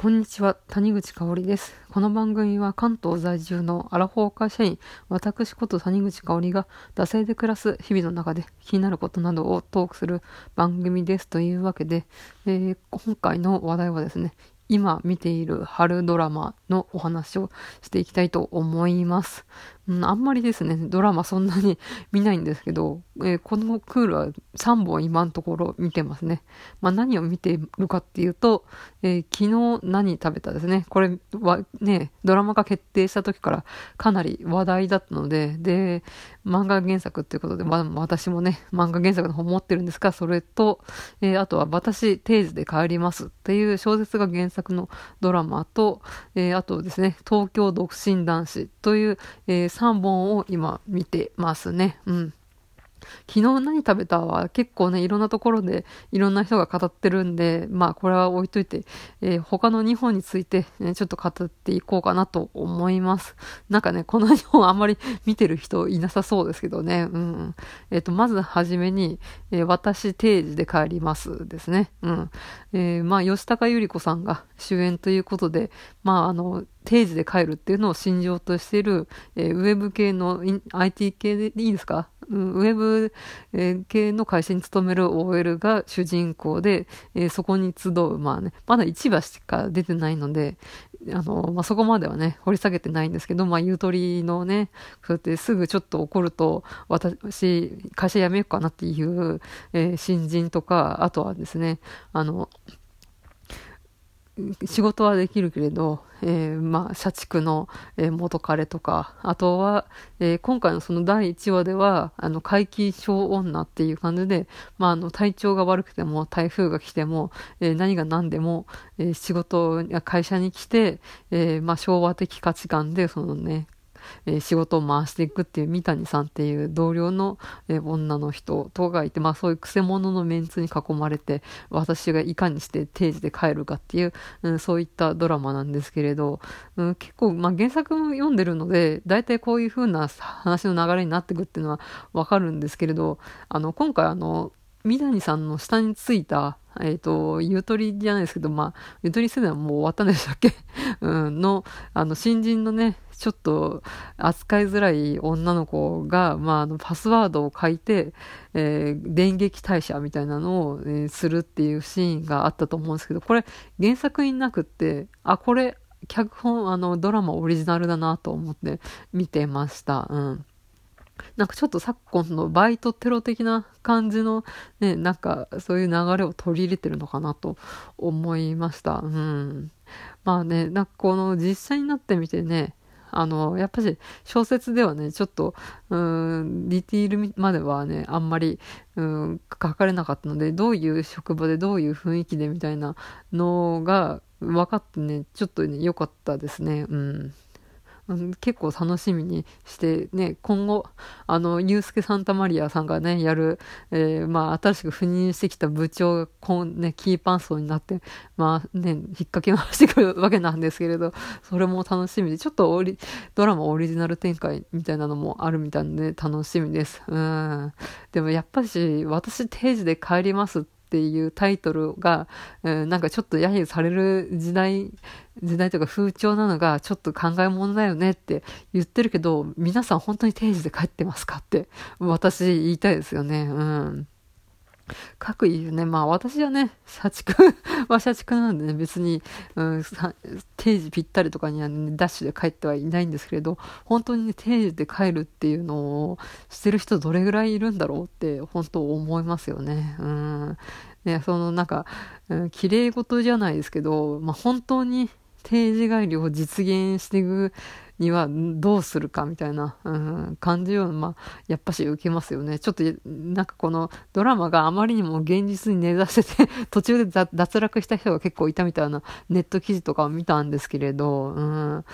こんにちは、谷口香織です。この番組は関東在住のアラフォー会社員、私こと谷口香織が、惰性で暮らす日々の中で気になることなどをトークする番組ですというわけで、えー、今回の話題はですね、今見ている春ドラマのお話をしていきたいと思います。うん、あんまりですね、ドラマそんなに 見ないんですけど、えー、このクールは3本今のところ見てますね。まあ何を見てるかっていうと、えー、昨日何食べたですね。これはね、ドラマが決定した時からかなり話題だったので、で、漫画原作っていうことで、まあ私もね、漫画原作の方持ってるんですが、それと、えー、あとは私、定時で帰りますっていう小説が原作のドラマと、えあとですね、東京独身男子という、えー3本を今見てますね。うん。昨日何食べたは結構ね、いろんなところでいろんな人が語ってるんで、まあこれは置いといて、えー、他の2本について、ね、ちょっと語っていこうかなと思います。なんかね、この2本あんまり見てる人いなさそうですけどね。うん。えっ、ー、と、まずはじめに、えー、私定時で帰りますですね。うん。えまあ吉高由里子さんが主演ということで、まああの、定時で帰るっていうのを信条としてる、えー、ウェブ系の IT 系でいいですか？ウェブ系の会社に勤める OL が主人公で、えー、そこに集う、まあね、まだ1話しか出てないので、あの、まあ、そこまではね、掘り下げてないんですけど、まあ、ゆとりのね、そうやってすぐちょっと怒ると、私、会社辞めようかなっていう、えー、新人とか、あとはですね、あの、仕事はできるけれど、えー、まあ、社畜の、え、元彼とか、あとは、えー、今回のその第1話では、あの、怪奇小女っていう感じで、まあ、あの、体調が悪くても、台風が来ても、え何が何でも、え仕事や会社に来て、えまあ、昭和的価値観で、そのね、えー、仕事を回していくっていう三谷さんっていう同僚の、えー、女の人とがいて、まあそういう癖者のメンツに囲まれて、私がいかにして定時で帰るかっていう、うん、そういったドラマなんですけれど、うん、結構、まあ原作も読んでるので、大体こういう風な話の流れになってくっていうのはわかるんですけれど、あの、今回あの、三谷さんの下についた、えっ、ー、と、ゆとりじゃないですけど、まあ、ゆとり世代はもう終わったんでしたっけ？うん、の、あの、新人のね、ちょっと扱いづらい女の子が、まあ、あの、パスワードを書いて、えー、電撃退社みたいなのを、えー、するっていうシーンがあったと思うんですけど、これ、原作になくって、あ、これ、脚本、あの、ドラマオリジナルだなと思って見てました。うん。なんかちょっと昨今のバイトテロ的な感じのね、なんかそういう流れを取り入れてるのかなと思いました。うん。まあね、なんかこの実写になってみてね、あの、やっぱり小説ではね、ちょっと、うん、ディティールまではね、あんまり、うん、書かれなかったので、どういう職場でどういう雰囲気でみたいなのが分かってね、ちょっとね、良かったですね。うん。結構楽しみにしてね、今後、あの、ユースケ・サンタマリアさんがね、やる、えー、まあ、新しく赴任してきた部長が、こうね、キーパンソーになって、まあね、引っ掛け回してくるわけなんですけれど、それも楽しみで、ちょっとオリ、ドラマオリジナル展開みたいなのもあるみたいなので、楽しみです。うん。でもやっぱし、私定時で帰りますってっていうタイトルが、うん、なんかちょっと揶揄される時代、時代とか風潮なのがちょっと考え物だよねって言ってるけど、皆さん本当に定時で帰ってますかって私言いたいですよね。うん。各言うね、まあ私はね、社畜 は社畜なんでね、別に、うん、定時ぴったりとかにはね、ダッシュで帰ってはいないんですけれど、本当にね、定時で帰るっていうのをしてる人どれぐらいいるんだろうって、本当思いますよね。うん。ね、そのなんか、うん、綺麗事じゃないですけど、まあ本当に定時帰りを実現していくにはどうするかみたいな、うん、感じを、まあ、やっぱし受けますよね。ちょっと、なんかこのドラマがあまりにも現実に根ざせてて 途中で脱落した人が結構いたみたいなネット記事とかを見たんですけれど、うん、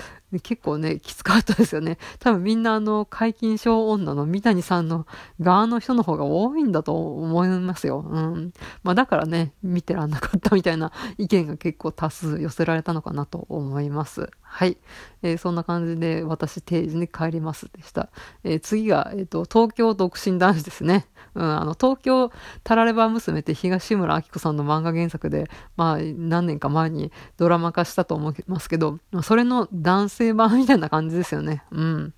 結構ね、きつかったですよね。多分みんなあの、解禁症女の三谷さんの側の人の方が多いんだと思いますよ。うん。まあだからね、見てらんなかったみたいな意見が結構多数寄せられたのかなと思います。はい。えー、そんな感じで私定時に帰りますでした。えー、次が、えっ、ー、と、東京独身男子ですね。うん、あの、東京タラレバ娘って東村明子さんの漫画原作で、まあ、何年か前にドラマ化したと思いますけど、それの男性版みたいな感じですよね。うん。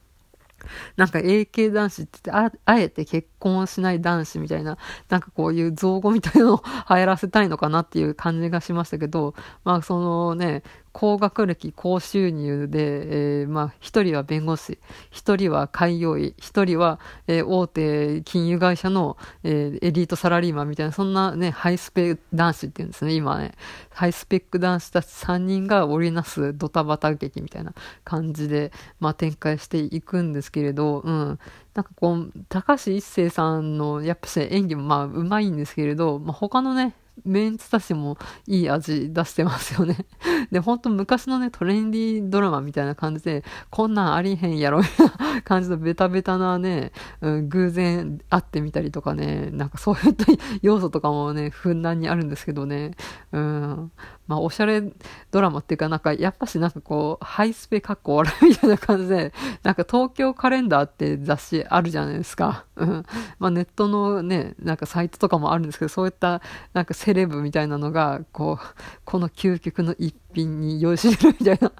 なんか AK 男子って言ってあ、あえて結婚しない男子みたいな、なんかこういう造語みたいなのを 流行らせたいのかなっていう感じがしましたけど、まあそのね、高学歴、高収入で、えー、まあ、一人は弁護士、一人は開業医、一人は、えー、大手金融会社の、えー、エリートサラリーマンみたいな、そんなね、ハイスペ男子っていうんですね、今ね。ハイスペック男子たち3人が織りなすドタバタ劇みたいな感じで、まあ、展開していくんですけれど、うん。なんかこう、高橋一生さんの、やっぱし演技もまあ、うまいんですけれど、まあ、他のね、メンツたちもいい味出してますよね。で、ほんと昔のね、トレンディードラマみたいな感じで、こんなんありへんやろ、みたいな感じのベタベタなね、うん、偶然会ってみたりとかね、なんかそういった要素とかもね、ふんだんにあるんですけどね、うん、まあ、おしゃれドラマっていうか、なんか、やっぱしなんかこう、ハイスペかっこ笑いみたいな感じで、なんか東京カレンダーって雑誌あるじゃないですか。うん。まあ、ネットのね、なんかサイトとかもあるんですけど、そういった、なんかセレブみたいなのが、こう、この究極の一品に用意してるみたいな。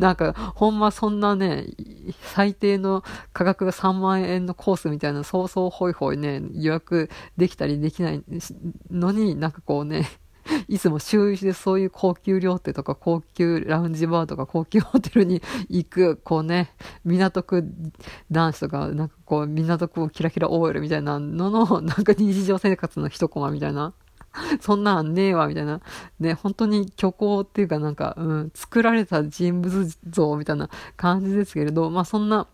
なんか、ほんまそんなね、最低の価格が3万円のコースみたいな、そうそうほいほいね、予約できたりできないのに、なんかこうね、いつも週一でそういう高級料亭とか高級ラウンジバーとか高級ホテルに行く、こうね、港区男子とか、なんかこう、港区をキラキラ OL みたいなのの、なんか日常生活の一コマみたいな。そんなんねえわ、みたいな。ね、本当に虚構っていうかなんか、うん、作られた人物像みたいな感じですけれど、まあそんな、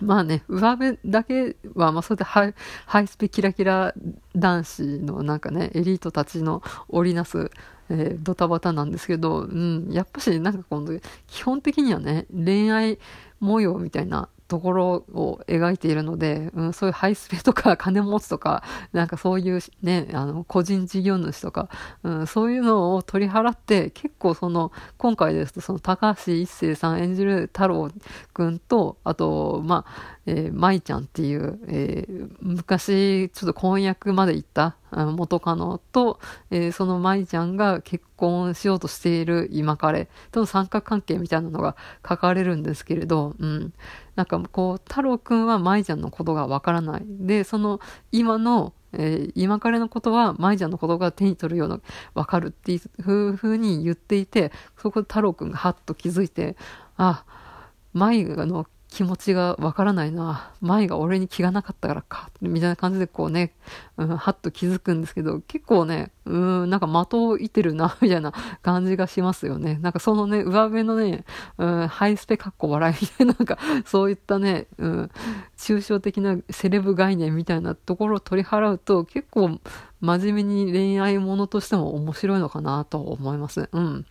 まあね、上辺だけは、まあそうやってハイハイスペキラキラ男子のなんかね、エリートたちの織りなす、えー、ドタバタなんですけど、うん、やっぱしなんかこの、基本的にはね、恋愛模様みたいなところを描いているので、うん、そういうハイスペとか金持ちとか、なんかそういうね、あの、個人事業主とか、うん、そういうのを取り払って、結構その、今回ですとその高橋一生さん演じる太郎くんと、あと、まあ、えー、舞ちゃんっていう、えー、昔、ちょっと婚約まで行った元カノと、えー、その舞ちゃんが結婚しようとしている今彼との三角関係みたいなのが書かれるんですけれど、うん。なんかこう、太郎くんは舞ちゃんのことがわからない。で、その今のえー、今彼のことは舞ちゃんのことが手に取るような、わかるっていうふうに言っていて、そこで太郎くんがハッと気づいて、あ、舞の気持ちがわからないな。前が俺に気がなかったからか。みたいな感じでこうね、うん、はっと気づくんですけど、結構ね、うん、なんか的を射てるな、みたいな感じがしますよね。なんかそのね、上辺のね、うん、ハイスペかっこ笑いみたいな、なんか、そういったね、うん、抽象的なセレブ概念みたいなところを取り払うと、結構真面目に恋愛ものとしても面白いのかなと思います。うん。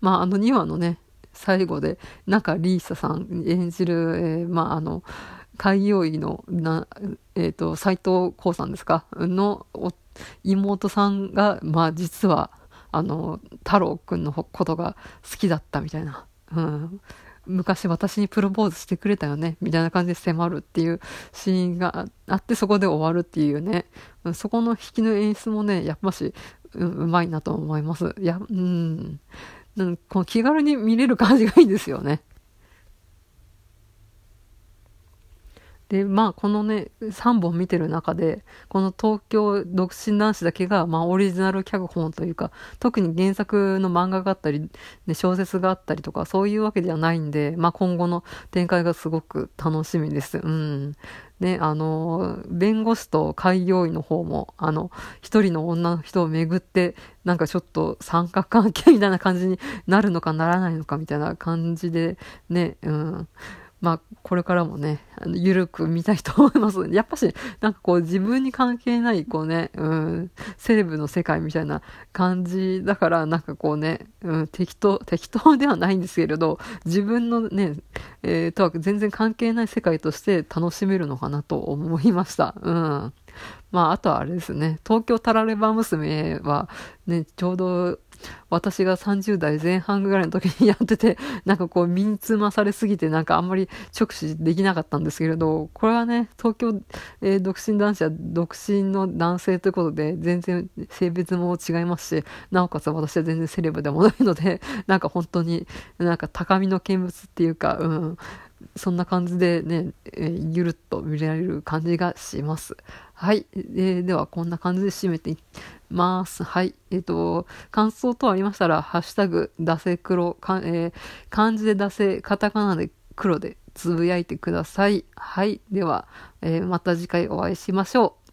まあ、あの2話のね、最後で、なんかリーサさん演じる、えー、まあ、あの、開業医の、な、えっ、ー、と、斎藤光さんですか？の妹さんが、まあ、実は、あの、太郎くんのことが好きだったみたいな。うん。昔私にプロポーズしてくれたよね、みたいな感じで迫るっていうシーンがあって、そこで終わるっていうね、そこの引きの演出もね、やっぱし、ううまいなと思います。いや、うん。なんこの気軽に見れる感じがいいですよね。で、まあ、このね、3本見てる中で、この東京独身男子だけが、まあ、オリジナル脚本というか、特に原作の漫画があったり、ね、小説があったりとか、そういうわけではないんで、まあ、今後の展開がすごく楽しみです。うん。ね、あの、弁護士と開業医の方も、あの、一人の女の人をめぐって、なんかちょっと三角関係みたいな感じになるのかならないのかみたいな感じで、ね、うん。まあ、これからもね、あの、ゆるく見たいと思いますので。やっぱし、なんかこう、自分に関係ない、こうね、うん、セレブの世界みたいな感じだから、なんかこうね、うん、適当、適当ではないんですけれど、自分のね、えー、とは全然関係ない世界として楽しめるのかなと思いました。うん。まあ、あとはあれですね、東京タラレバ娘は、ね、ちょうど私が30代前半ぐらいの時にやってて、なんかこう身につまされすぎてなんかあんまり直視できなかったんですけれど、これはね、東京、えー、独身男子は独身の男性ということで、全然性別も違いますし、なおかつ私は全然セレブでもないので、なんか本当になんか高みの見物っていうか、うん、そんな感じでね、えー、ゆるっと見られる感じがします。はい。えー、では、こんな感じで締めていきます。はい。えっ、ー、と、感想等ありましたら、ハッシュタグ、出せ黒、かえー、漢字で出せ、カタカナで黒でつぶやいてください。はい。では、え、また次回お会いしましょう。